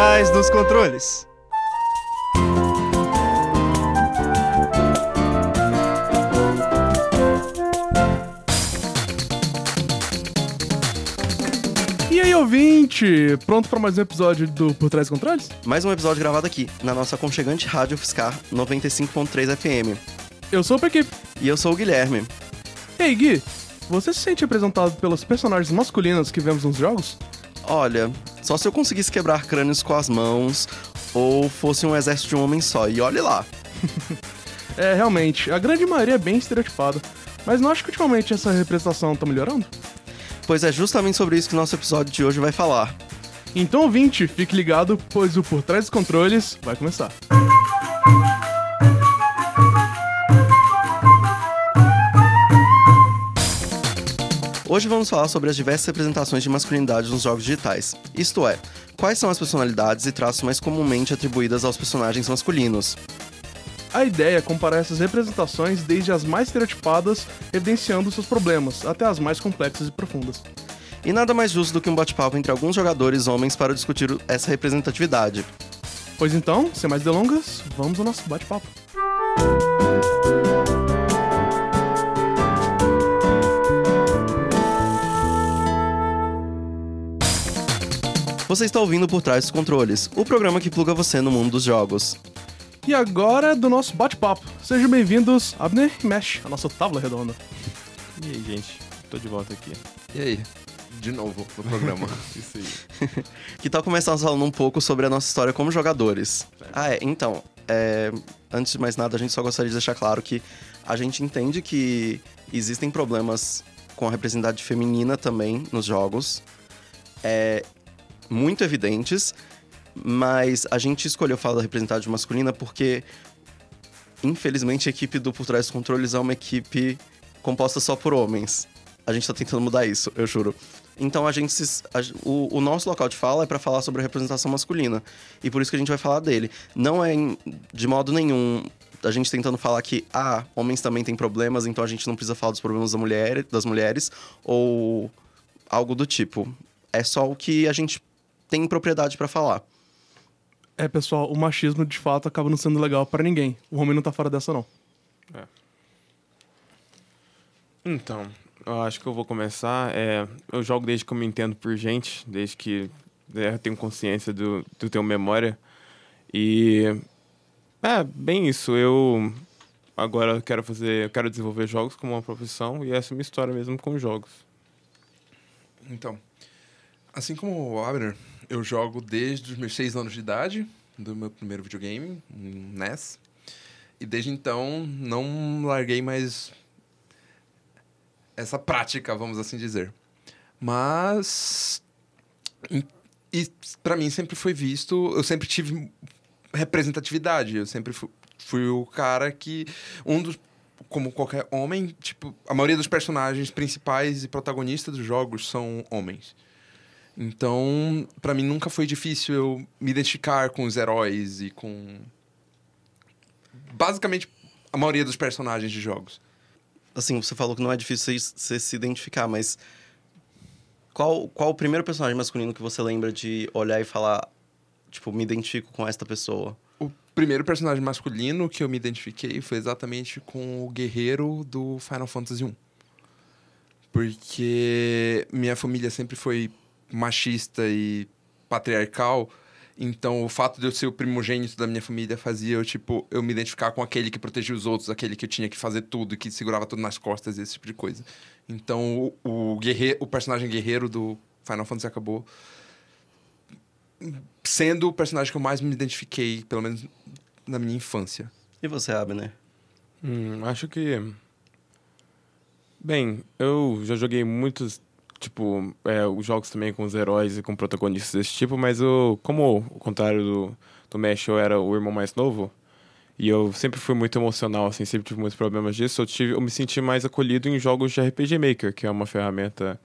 trás dos controles. E aí, ouvinte? Pronto para mais um episódio do Por Trás dos Controles? Mais um episódio gravado aqui, na nossa aconchegante rádio Fiscar 95.3 FM. Eu sou o Pequi. E eu sou o Guilherme. Ei, Gui, você se sente representado pelos personagens masculinos que vemos nos jogos? Olha, só se eu conseguisse quebrar crânios com as mãos ou fosse um exército de um homem só, e olhe lá. É, realmente, a grande maioria é bem estereotipada. Mas não acho que ultimamente essa representação tá melhorando? Pois é justamente sobre isso que o nosso episódio de hoje vai falar. Então, ouvinte, fique ligado, pois o Por Trás dos Controles vai começar. Hoje vamos falar sobre as diversas representações de masculinidade nos jogos digitais. Isto é, quais são as personalidades e traços mais comumente atribuídas aos personagens masculinos. A ideia é comparar essas representações desde as mais estereotipadas, evidenciando seus problemas, até as mais complexas e profundas. E nada mais justo do que um bate-papo entre alguns jogadores homens para discutir essa representatividade. Pois então, sem mais delongas, vamos ao nosso bate-papo. Você está ouvindo Por Trás dos Controles, o programa que pluga você no mundo dos jogos. E agora do nosso bate-papo. Sejam bem-vindos, Abner e Mesh, a nossa tábua redonda. E aí, gente? Tô de volta aqui. E aí? De novo no programa. Isso aí. Que tal começarmos falando um pouco sobre a nossa história como jogadores? Ah, é. Então, é, antes de mais nada, a gente só gostaria de deixar claro que a gente entende que existem problemas com a representatividade feminina também nos jogos. É, muito evidentes, mas a gente escolheu falar da representatividade masculina porque, infelizmente, a equipe do Por Trás dos Controles é uma equipe composta só por homens. A gente tá tentando mudar isso, eu juro. Então a gente se, a- o, o nosso local de fala é para falar sobre a representação masculina. E por isso que a gente vai falar dele. Não é em- de modo nenhum a gente tentando falar que ah, homens também têm problemas, então a gente não precisa falar dos problemas da mulher, das mulheres ou algo do tipo. É só o que a gente tem propriedade para falar. É, pessoal, o machismo de fato acaba não sendo legal pra ninguém. O homem não tá fora dessa, não. Então, eu acho que eu vou começar. É, eu jogo desde que eu me entendo por gente, desde que né, eu tenho consciência do, do tenho memória. E. É, bem isso. Eu agora quero fazer. Eu quero desenvolver jogos como uma profissão e essa é a minha história mesmo com jogos. Então, assim como o Abner, eu jogo desde os meus seis anos de idade, do meu primeiro videogame, um NES. E desde então não larguei mais essa prática, vamos assim dizer. Mas e, para mim sempre foi visto, eu sempre tive representatividade, eu sempre fui, fui o cara que um dos como qualquer homem, tipo, a maioria dos personagens principais e protagonistas dos jogos são homens. Então, pra mim nunca foi difícil eu me identificar com os heróis e com basicamente a maioria dos personagens de jogos. Assim, você falou que não é difícil você, você se identificar, mas qual, qual o primeiro personagem masculino que você lembra de olhar e falar, tipo, me identifico com esta pessoa? O primeiro personagem masculino que eu me identifiquei foi exatamente com o guerreiro do Final Fantasy I. Porque minha família sempre foi machista e patriarcal, então o fato de eu ser o primogênito da minha família fazia eu, tipo, eu me identificar com aquele que protegia os outros, aquele que eu tinha que fazer tudo, que segurava tudo nas costas, esse tipo de coisa. Então o, o, guerreiro, o personagem guerreiro do Final Fantasy acabou sendo o personagem que eu mais me identifiquei, pelo menos na minha infância. E você, Abner? Hum, acho que. Bem, eu já joguei muitos, tipo, é, os jogos também com os heróis e com protagonistas desse tipo, mas eu, como ao contrário do, do Mesh, eu era o irmão mais novo, e eu sempre fui muito emocional, assim, sempre tive muitos problemas disso, eu, tive, eu me senti mais acolhido em jogos de RPG Maker, que é uma ferramenta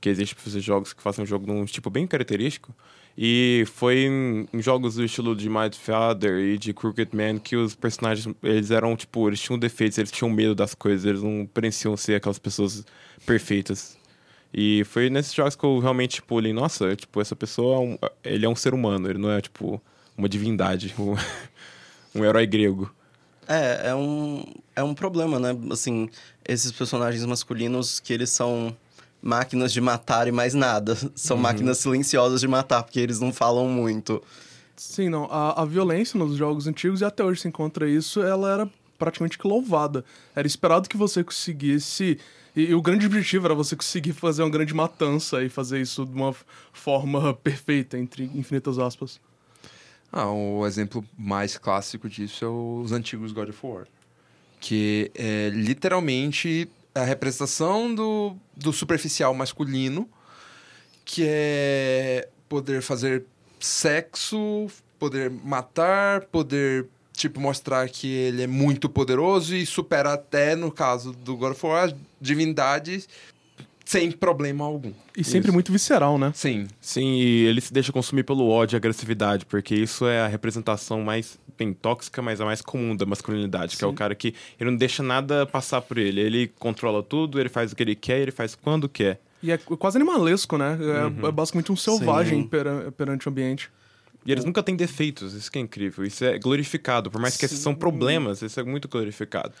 que existe para fazer jogos que façam um jogo num tipo bem característico. E foi em, em jogos do estilo de Might Father e de Crooked Man que os personagens, eles eram, tipo, eles tinham defeitos, eles tinham medo das coisas, eles não pareciam ser aquelas pessoas perfeitas. E foi nesses jogos que eu realmente, tipo, olhei, nossa, tipo, essa pessoa, é um- ele é um ser humano, ele não é, tipo, uma divindade, um, um herói grego. É, é um, é um problema, né? Assim, esses personagens masculinos que eles são máquinas de matar e mais nada. São máquinas silenciosas de matar, porque eles não falam muito. Sim, não. A, a violência nos jogos antigos, e até hoje se encontra isso, ela era praticamente que louvada. Era esperado que você conseguisse. E, e o grande objetivo era você conseguir fazer uma grande matança e fazer isso de uma forma perfeita, entre infinitas aspas. Ah, o exemplo mais clássico disso é os antigos God of War. Que é literalmente a representação do, do superficial masculino, que é poder fazer sexo, poder matar, poder, tipo, mostrar que ele é muito poderoso e supera até, no caso do God of War, divindades sem problema algum. E sempre Isso. muito visceral, né? Sim, Sim, e ele se deixa consumir pelo ódio e agressividade, porque isso é a representação mais bem tóxica, mas a mais comum da masculinidade, que é o cara que ele não deixa nada passar por ele. Ele controla tudo, ele faz o que ele quer, ele faz quando quer. E é quase animalesco, né? É, é basicamente um selvagem Sim. pera- perante o ambiente. E eles nunca têm defeitos, isso que é incrível. Isso é glorificado, por mais que esses são problemas, isso é muito glorificado.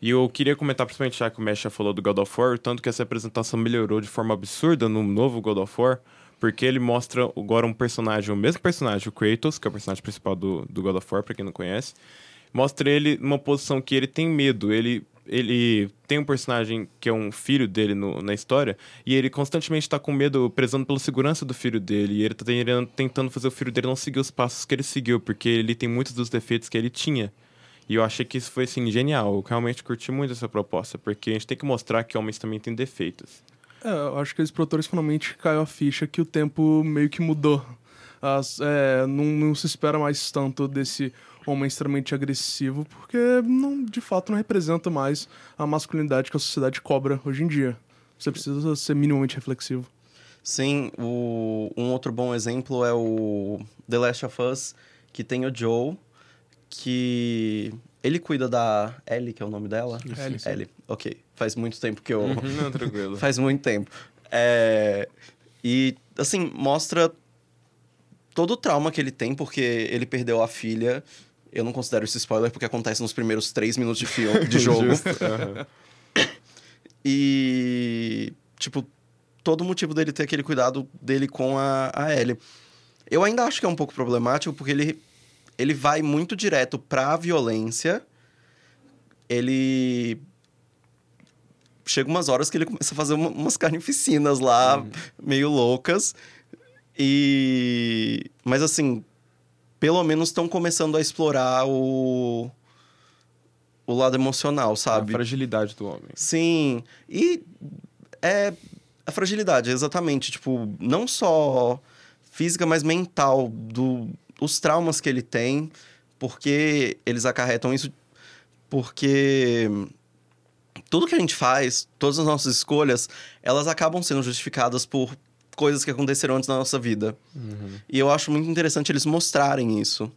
E eu queria comentar, principalmente já que o Mesh já falou do God of War, o tanto que essa apresentação melhorou de forma absurda no novo God of War, porque ele mostra agora um personagem, o mesmo personagem, o Kratos, que é o personagem principal do, do God of War, pra quem não conhece, mostra ele numa posição que ele tem medo, ele ele tem um personagem que é um filho dele no- na história, e ele constantemente tá com medo, prezando pela segurança do filho dele, e ele tá tentando- tentando fazer o filho dele não seguir os passos que ele seguiu, porque ele tem muitos dos defeitos que ele tinha. E eu achei que isso foi, assim, genial. Eu realmente curti muito essa proposta, porque a gente tem que mostrar que homens também têm defeitos. É, eu acho que os produtores finalmente caiu a ficha que o tempo meio que mudou. As- é, não, não se espera mais tanto desse homem extremamente agressivo, porque não, de fato não representa mais a masculinidade que a sociedade cobra hoje em dia. Você precisa ser minimamente reflexivo. Sim, o, um outro bom exemplo é o The Last of Us, que tem o Joel, que ele cuida da Ellie, que é o nome dela? Ellie, sim. Ellie, ok. Faz muito tempo que eu... Não, tranquilo. Faz muito tempo. É, E, assim, mostra todo o trauma que ele tem, porque ele perdeu a filha. Eu não considero isso spoiler, porque acontece nos primeiros três minutos de filme, de jogo. Justo, aham. E, tipo, todo o motivo dele ter aquele cuidado dele com a, a Ellie. Eu ainda acho que é um pouco problemático, porque ele, ele vai muito direto pra violência. Ele. Chega umas horas que ele começa a fazer uma- umas carnificinas lá, meio loucas. E. Mas assim, pelo menos estão começando a explorar o. O lado emocional, A sabe? fragilidade do homem. Sim. E é a fragilidade, exatamente. Tipo, não só física, mas mental. Do, os traumas que ele tem, porque eles acarretam isso. Porque tudo que a gente faz, todas as nossas escolhas, elas acabam sendo justificadas por coisas que aconteceram antes na nossa vida. E eu acho muito interessante eles mostrarem isso.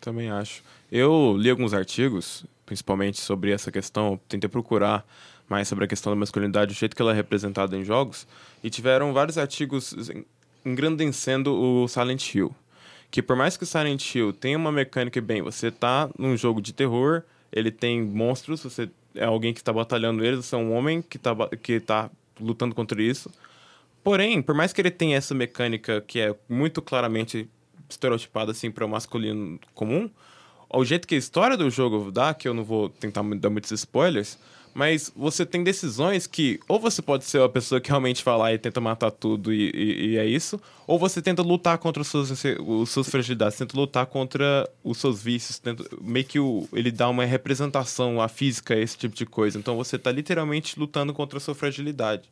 Também acho. Eu li alguns artigos, principalmente sobre essa questão, tentei procurar mais sobre a questão da masculinidade, o jeito que ela é representada em jogos, e tiveram vários artigos engrandecendo o Silent Hill. Que por mais que o Silent Hill tenha uma mecânica, bem, você tá num jogo de terror, ele tem monstros, você é alguém que está batalhando eles, você é um homem que está que tá lutando contra isso. Porém, por mais que ele tenha essa mecânica que é muito claramente estereotipada assim para o masculino comum, o jeito que a história do jogo dá, que eu não vou tentar dar muitos spoilers, mas você tem decisões que ou você pode ser a pessoa que realmente vai lá e tenta matar tudo e, e- e é isso, ou você tenta lutar contra os seus, os seus fragilidades, tenta lutar contra os seus vícios, tenta, meio que o, ele dá uma representação à física, esse tipo de coisa. Então você tá literalmente lutando contra a sua fragilidade.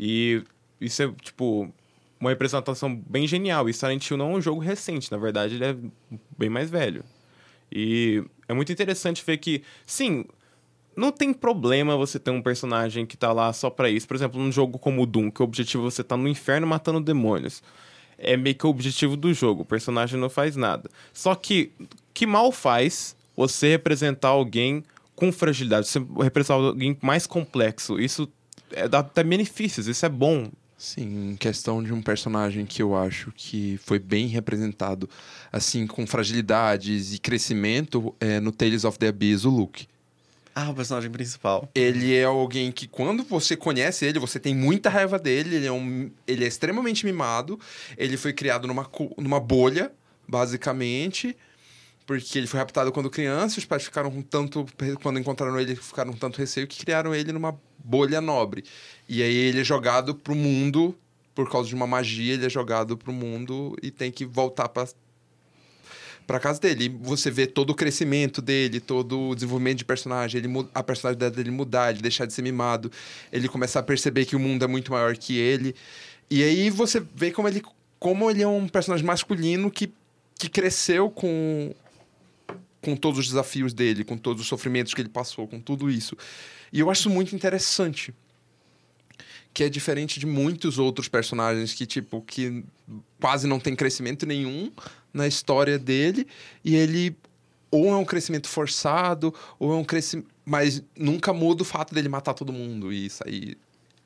E isso é, tipo, uma representação bem genial. E Silent Hill não é um jogo recente, na verdade, ele é bem mais velho. E é muito interessante ver que, sim, não tem problema você ter um personagem que tá lá só pra isso. Por exemplo, num jogo como o Doom, que o objetivo é você tá no inferno matando demônios. É meio que o objetivo do jogo. O personagem não faz nada. Só que, que mal faz você representar alguém com fragilidade, você representar alguém mais complexo. Isso é, dá até benefícios, isso é bom. Sim, em questão de um personagem que eu acho que foi bem representado, assim, com fragilidades e crescimento, é no Tales of the Abyss, o Luke. Ah, o personagem principal. Ele é alguém que, quando você conhece ele, você tem muita raiva dele. Ele é, um, ele é extremamente mimado. Ele foi criado numa, numa bolha, basicamente. Porque ele foi raptado quando criança. Os pais ficaram com tanto. Quando encontraram ele, ficaram com tanto receio que criaram ele numa bolha nobre. E aí ele é jogado pro mundo. Por causa de uma magia, ele é jogado pro mundo e tem que voltar para para casa dele. E você vê todo o crescimento dele, todo o desenvolvimento de personagem, ele, a personalidade dele mudar, ele deixar de ser mimado, ele começar a perceber que o mundo é muito maior que ele. E aí você vê como ele, como ele é um personagem masculino que, que cresceu com, com todos os desafios dele, com todos os sofrimentos que ele passou, com tudo isso. E eu acho muito interessante. Que é diferente de muitos outros personagens que, tipo, que quase não tem crescimento nenhum, na história dele e ele ou é um crescimento forçado ou é um crescimento mas nunca muda o fato dele matar todo mundo e sair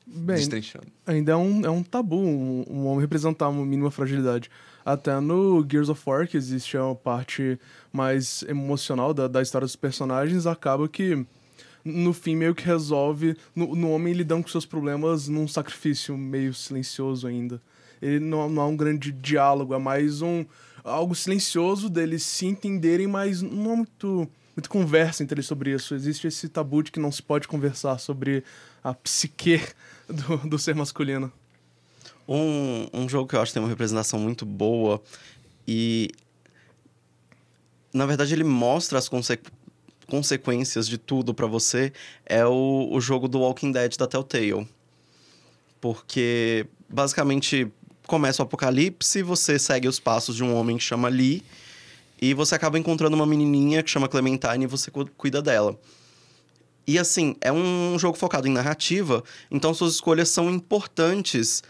Bem, destrinchando. Ainda é um, é um tabu um, um homem representar uma mínima fragilidade. Até no Gears of War, que existe uma parte mais emocional da, da história dos personagens, acaba que no fim meio que resolve no, no homem lidando com seus problemas num sacrifício meio silencioso ainda. Ele não, não há um grande diálogo, é mais um algo silencioso deles se entenderem, mas não há muito, muito conversa entre eles sobre isso. Existe esse tabu de que não se pode conversar sobre a psique do, do ser masculino. Um, um jogo que eu acho que tem uma representação muito boa e. Na verdade, ele mostra as conse consequências de tudo para você. É o, o jogo do Walking Dead da Telltale. Porque, basicamente, começa o apocalipse, você segue os passos de um homem que chama Lee, e você acaba encontrando uma menininha que chama Clementine e você cuida dela. E assim, é um jogo focado em narrativa, então suas escolhas são importantes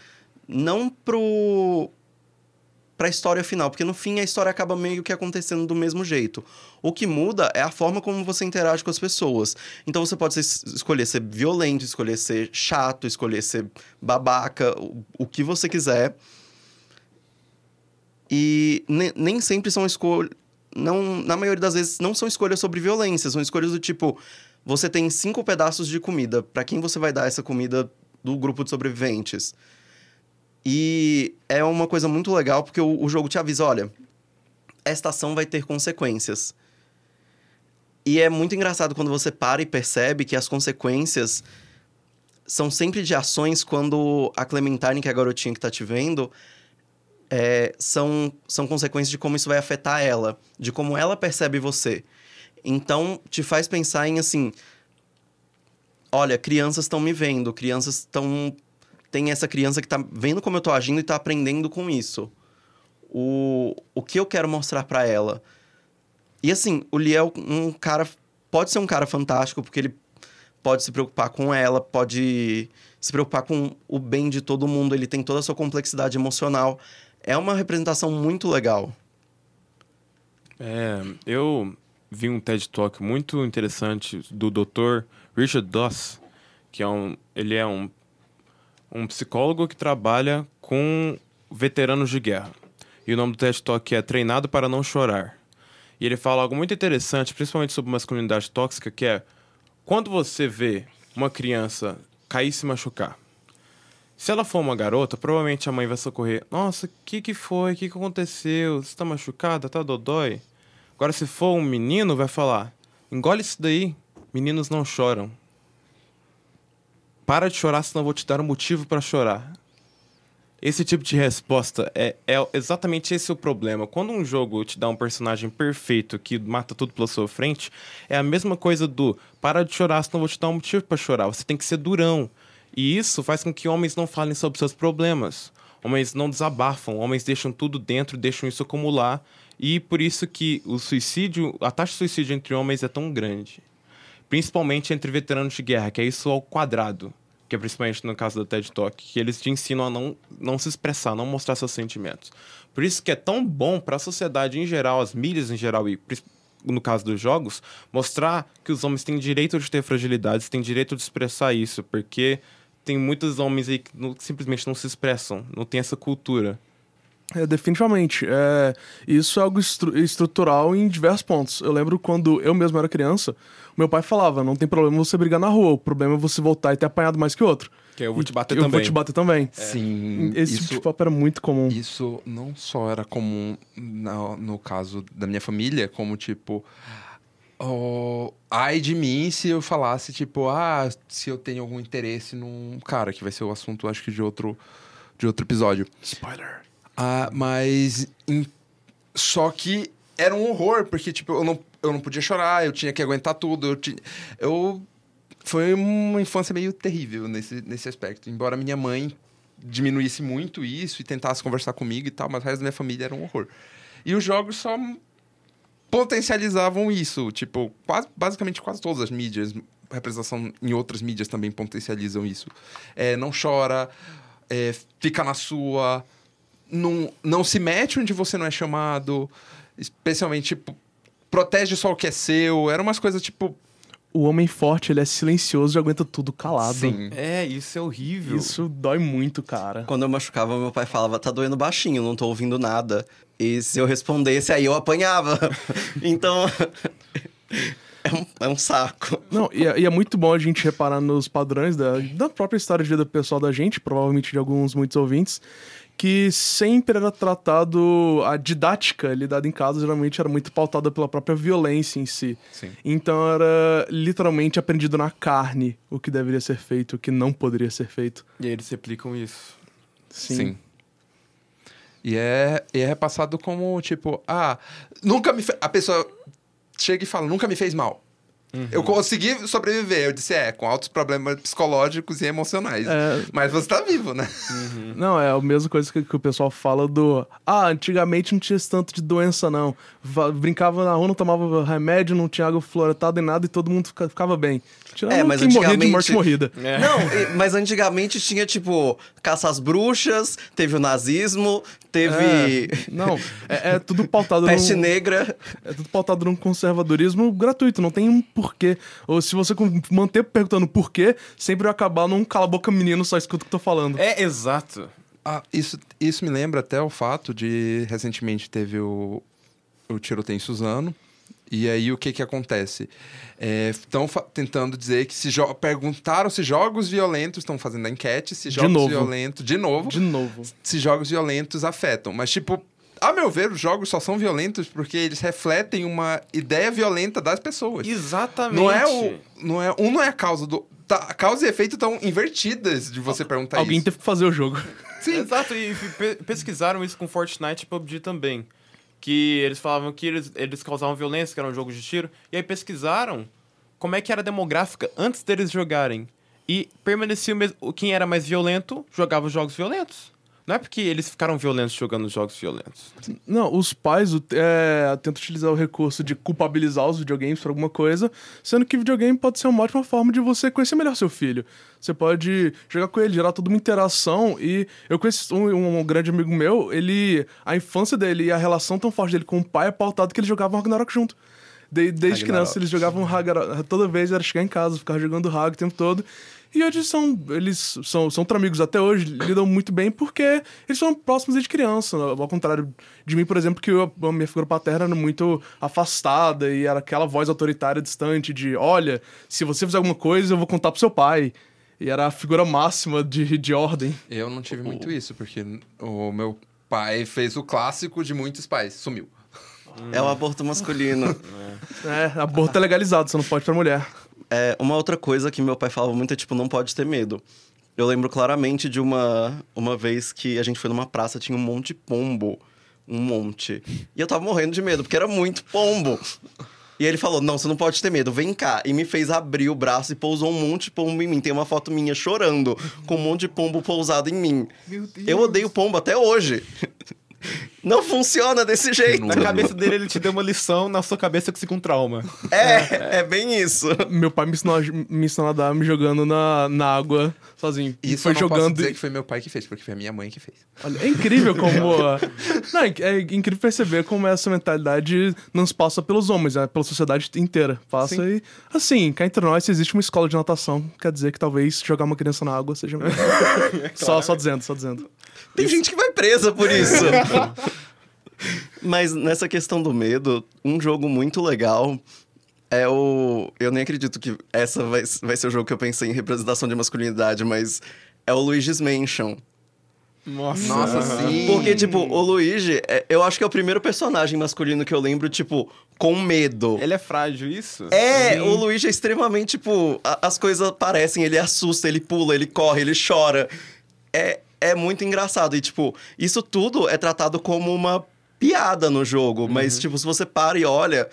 não pro para a história final, porque no fim a história acaba meio que acontecendo do mesmo jeito. O que muda é a forma como você interage com as pessoas. Então você pode ser, escolher ser violento, escolher ser chato, escolher ser babaca, o, o que você quiser. E ne, nem sempre são escolhas. Não, na maioria das vezes, não são escolhas sobre violência, são escolhas do tipo: você tem cinco pedaços de comida, para quem você vai dar essa comida do grupo de sobreviventes? E é uma coisa muito legal porque o, o jogo te avisa: olha, esta ação vai ter consequências. E é muito engraçado quando você para e percebe que as consequências são sempre de ações quando a Clementine, que é a garotinha que tá te vendo, é, são, são consequências de como isso vai afetar ela, de como ela percebe você. Então, te faz pensar em assim: olha, crianças estão me vendo, crianças estão tem essa criança que tá vendo como eu tô agindo e tá aprendendo com isso. O, o que eu quero mostrar para ela. E assim, o Liel é um cara. Pode ser um cara fantástico, porque ele pode se preocupar com ela, pode se preocupar com o bem de todo mundo, ele tem toda a sua complexidade emocional. É uma representação muito legal. É, eu vi um TED Talk muito interessante do Dr. Richard Doss, que é um, ele é um um psicólogo que trabalha com veteranos de guerra. E o nome do TED Talk é Treinado para Não Chorar. E ele fala algo muito interessante, principalmente sobre masculinidade tóxica, que é quando você vê uma criança cair e se machucar. Se ela for uma garota, provavelmente a mãe vai socorrer. Nossa, o que, que foi? O que, que aconteceu? Você tá machucada? Tá dodói? Agora, se for um menino, vai falar: engole isso daí. Meninos não choram. Para de chorar, senão eu vou te dar um motivo para chorar. Esse tipo de resposta é, é exatamente esse o problema. Quando um jogo te dá um personagem perfeito que mata tudo pela sua frente, é a mesma coisa do para de chorar, senão vou te dar um motivo para chorar. Você tem que ser durão. E isso faz com que homens não falem sobre seus problemas. Homens não desabafam, homens deixam tudo dentro, deixam isso acumular. E por isso que o suicídio, a taxa de suicídio entre homens é tão grande principalmente entre veteranos de guerra, que é isso ao quadrado, que é principalmente no caso do TED Talk, que eles te ensinam a não, não se expressar, não mostrar seus sentimentos. Por isso que é tão bom para a sociedade em geral, as mídias em geral e no caso dos jogos, mostrar que os homens têm direito de ter fragilidades, têm direito de expressar isso, porque tem muitos homens aí que não- simplesmente não se expressam, não tem essa cultura. É, definitivamente. É, isso é algo estru- estrutural em diversos pontos. Eu lembro quando eu mesmo era criança, meu pai falava: não tem problema você brigar na rua, o problema é você voltar e ter apanhado mais que o outro. Que eu vou te bater eu também. vou te bater também. Sim, Esse isso, tipo de papo era muito comum. isso não só era comum no, no caso da minha família, como tipo. Oh, ai de mim se eu falasse, tipo, ah, se eu tenho algum interesse num cara, que vai ser o assunto, acho que, de outro, de outro episódio. Spoiler. Ah, mas. em- Só que era um horror, porque, tipo, eu não, eu não podia chorar, eu tinha que aguentar tudo. Eu, ti- eu... Foi uma infância meio terrível nesse, nesse aspecto. Embora minha mãe diminuísse muito isso e tentasse conversar comigo e tal, mas o resto da minha família era um horror. E os jogos só potencializavam isso. Tipo, quase, basicamente quase todas as mídias, representação em outras mídias também potencializam isso. É, não chora, é, fica na sua, não, não se mete onde você não é chamado, especialmente, tipo, protege só o que é seu. Eram umas coisas, tipo, O homem forte, ele é silencioso e aguenta tudo calado. sim. É, isso é horrível. Isso dói muito, cara. Quando eu machucava, meu pai falava, tá doendo baixinho, não tô ouvindo nada. E se eu respondesse, aí eu apanhava. então. é, um, é um saco. Não, e é, e é muito bom a gente reparar nos padrões da, da própria história de vida pessoal da gente, provavelmente de alguns, muitos ouvintes, que sempre era tratado, a didática lidada em casa geralmente era muito pautada pela própria violência em si. Sim. Então era literalmente aprendido na carne o que deveria ser feito, o que não poderia ser feito. E aí eles replicam isso. Sim. Sim. E é, e é repassado como, tipo, ah, nunca me fe... A pessoa chega e fala, nunca me fez mal. Eu consegui sobreviver. Eu disse, é, com altos problemas psicológicos e emocionais. É. Mas você tá vivo, né? Não, é a mesma coisa que, que o pessoal fala do. Ah, antigamente não tinha esse tanto de doença, não. Va- brincava na rua, não tomava remédio, não tinha água fluoretada e nada, e todo mundo fica- ficava bem. Tirando É, mas quem morria de morte antigamente- morrida. É. Não, e- mas antigamente tinha, tipo, caça às bruxas, teve o nazismo, teve É, não, é, é tudo pautado peste num, negra. É tudo pautado num conservadorismo gratuito, não tem um porquê. Ou se você manter perguntando porquê, sempre vai acabar num cala-boca menino, só escuta o que eu tô falando. É, exato. Ah, isso, isso me lembra até o fato de recentemente teve o, o tiroteio em Suzano. E aí o que que acontece? Estão tentando dizer que se perguntaram se jogos violentos estão fazendo a enquete, se jogos violentos de novo, De novo. se jogos violentos afetam. Mas tipo, a meu ver, os jogos só são violentos porque eles refletem uma ideia violenta das pessoas. Exatamente. Não é o, não é um não é a causa do tá, a causa e efeito estão invertidas de você perguntar Alguém isso. teve que fazer o jogo. Sim. Exato, e pe- pesquisaram isso com Fortnite e PUBG também. Que eles falavam que eles, eles causavam violência, que era um jogo de tiro. E aí pesquisaram como é que era a demográfica antes deles jogarem. E permanecia o mesmo. Quem era mais violento jogava os jogos violentos. Não é porque eles ficaram violentos jogando os jogos violentos. Não, os pais é, tentam utilizar o recurso de culpabilizar os videogames por alguma coisa, sendo que videogame pode ser uma ótima forma de você conhecer melhor seu filho. Você pode jogar com ele, gerar toda uma interação. E eu conheço um, um grande amigo meu, ele. A infância dele e a relação tão forte dele com o pai é pautado que eles jogavam Ragnarok junto. De- desde Ragnarok. criança eles jogavam Ragnarok. Toda vez era chegar em casa, ficar jogando Rag o tempo todo. E hoje são. Eles são, são amigos até hoje, lidam muito bem porque eles são próximos desde criança. Ao contrário de mim, por exemplo, que eu- a minha figura paterna era muito afastada e era aquela voz autoritária distante de: olha, se você fizer alguma coisa, eu vou contar pro seu pai. E era a figura máxima de, de ordem. Eu não tive muito isso, porque o meu pai fez o clássico de muitos pais, sumiu. É o aborto masculino. É, aborto é legalizado, você não pode pra mulher. É, uma outra coisa que meu pai falava muito é, tipo, não pode ter medo. Eu lembro claramente de uma, uma vez que a gente foi numa praça, tinha um monte de pombo. Um monte. E eu tava morrendo de medo, porque era muito pombo. E ele falou, não, você não pode ter medo, vem cá. E me fez abrir o braço e pousou um monte de pombo em mim. Tem uma foto minha chorando, com um monte de pombo pousado em mim. Meu Deus. Eu odeio pombo até hoje. Não funciona desse jeito. Na cabeça dele, ele te deu uma lição, na sua cabeça que fica um trauma. É, é bem isso. Meu pai me ensinou, a- me ensinou a nadar me jogando na, na água sozinho. Isso foi eu não posso jogando. dizer que foi meu pai que fez, porque foi a minha mãe que fez. Olha, é incrível como. não, é, é incrível perceber como essa mentalidade não se passa pelos homens, é pela sociedade inteira. Passa e. Assim, cá entre nós, se existe uma escola de natação, quer dizer que talvez jogar uma criança na água seja melhor. só, só dizendo, só dizendo. Tem gente que vai presa por isso. Mas nessa questão do medo, um jogo muito legal é o. Eu nem acredito que essa vai, vai ser o jogo que eu pensei em representação de masculinidade, mas é o Luigi's Mansion. Nossa, Nossa, sim. Porque, tipo, o Luigi, é- eu acho que é o primeiro personagem masculino que eu lembro, tipo, com medo. Ele é frágil, isso? É, o Luigi é extremamente, tipo, a- as coisas aparecem, ele assusta, ele pula, ele corre, ele chora. É, é muito engraçado. E, tipo, isso tudo é tratado como uma piada no jogo. Mas, tipo, se você para e olha,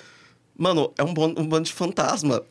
mano, é um, um bando de fantasma.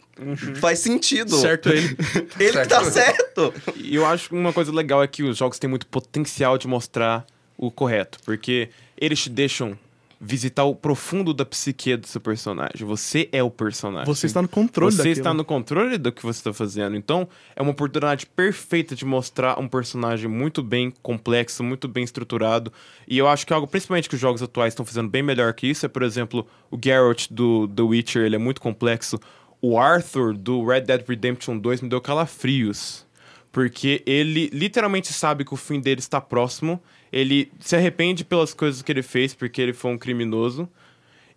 Faz sentido. Certo ele. Ele Certo. tá certo. E eu acho que uma coisa legal é que os jogos têm muito potencial de mostrar o correto, porque eles te deixam visitar o profundo da psique do seu personagem. Você é o personagem. Você está no controle Você daquilo. está no controle do que você está fazendo. Então, é uma oportunidade perfeita de mostrar um personagem muito bem complexo, muito bem estruturado. E eu acho que algo, principalmente que os jogos atuais estão fazendo bem melhor que isso, é, por exemplo, o Geralt do The Witcher, ele é muito complexo. O Arthur do Red Dead Redemption 2 me deu calafrios. Porque ele literalmente sabe que o fim dele está próximo. Ele se arrepende pelas coisas que ele fez, porque ele foi um criminoso.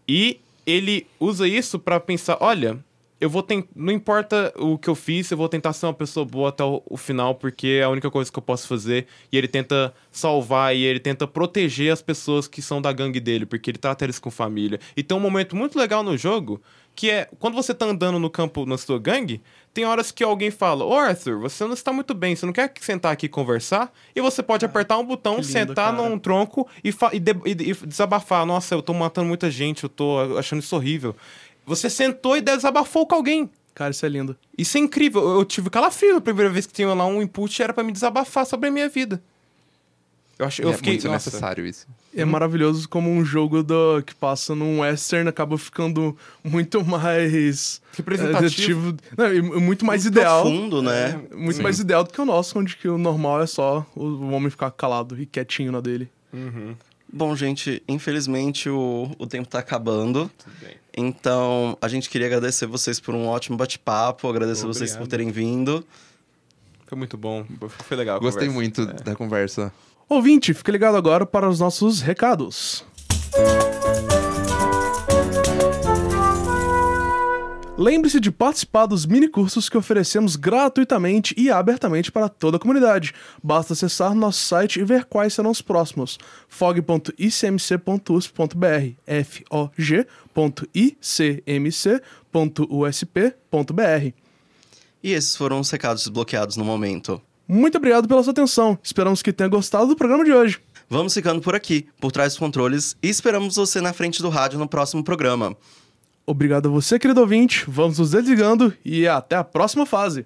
E ele usa isso pra pensar, olha, eu vou tentar, não importa o que eu fiz, eu vou tentar ser uma pessoa boa até o, o final, porque é a única coisa que eu posso fazer. E ele tenta salvar e ele tenta proteger as pessoas que são da gangue dele, porque ele trata eles com família. E tem um momento muito legal no jogo, que é quando você tá andando no campo na sua gangue, tem horas que alguém fala: Ô Arthur, você não está muito bem, você não quer sentar aqui e conversar? E você pode apertar um botão, lindo, sentar cara. num tronco e, e de- e- e desabafar. Nossa, eu tô matando muita gente, eu tô achando isso horrível. Você sentou e desabafou com alguém. Cara, isso é lindo. Isso é incrível. Eu, eu tive calafrio a primeira vez que tinha lá um input era pra me desabafar sobre a minha vida. Eu, acho, eu é fiquei. muito nossa, necessário isso. É maravilhoso como um jogo do, que passa num western acaba ficando muito mais Representativo. é, não, e muito mais ideal. Profundo, né? Muito mais ideal do que o nosso, onde que o normal é só o homem ficar calado e quietinho na dele. Bom, gente, infelizmente o, o tempo tá acabando. Tudo bem. Então, a gente queria agradecer vocês por um ótimo bate-papo, agradecer vocês por Obrigado. terem vindo. Foi muito bom. Foi legal. a Gostei conversa. muito É. da conversa. Ouvinte, fique ligado agora para os nossos recados. Lembre-se de participar dos minicursos que oferecemos gratuitamente e abertamente para toda a comunidade. Basta acessar nosso site e ver quais serão os próximos. fog.icmc.usp.br fog.icmc.usp.br E esses foram os recados desbloqueados no momento. Muito obrigado pela sua atenção. Esperamos que tenha gostado do programa de hoje. Vamos ficando por aqui, por trás dos controles, e esperamos você na frente do rádio no próximo programa. Obrigado a você, querido ouvinte. Vamos nos desligando e até a próxima fase.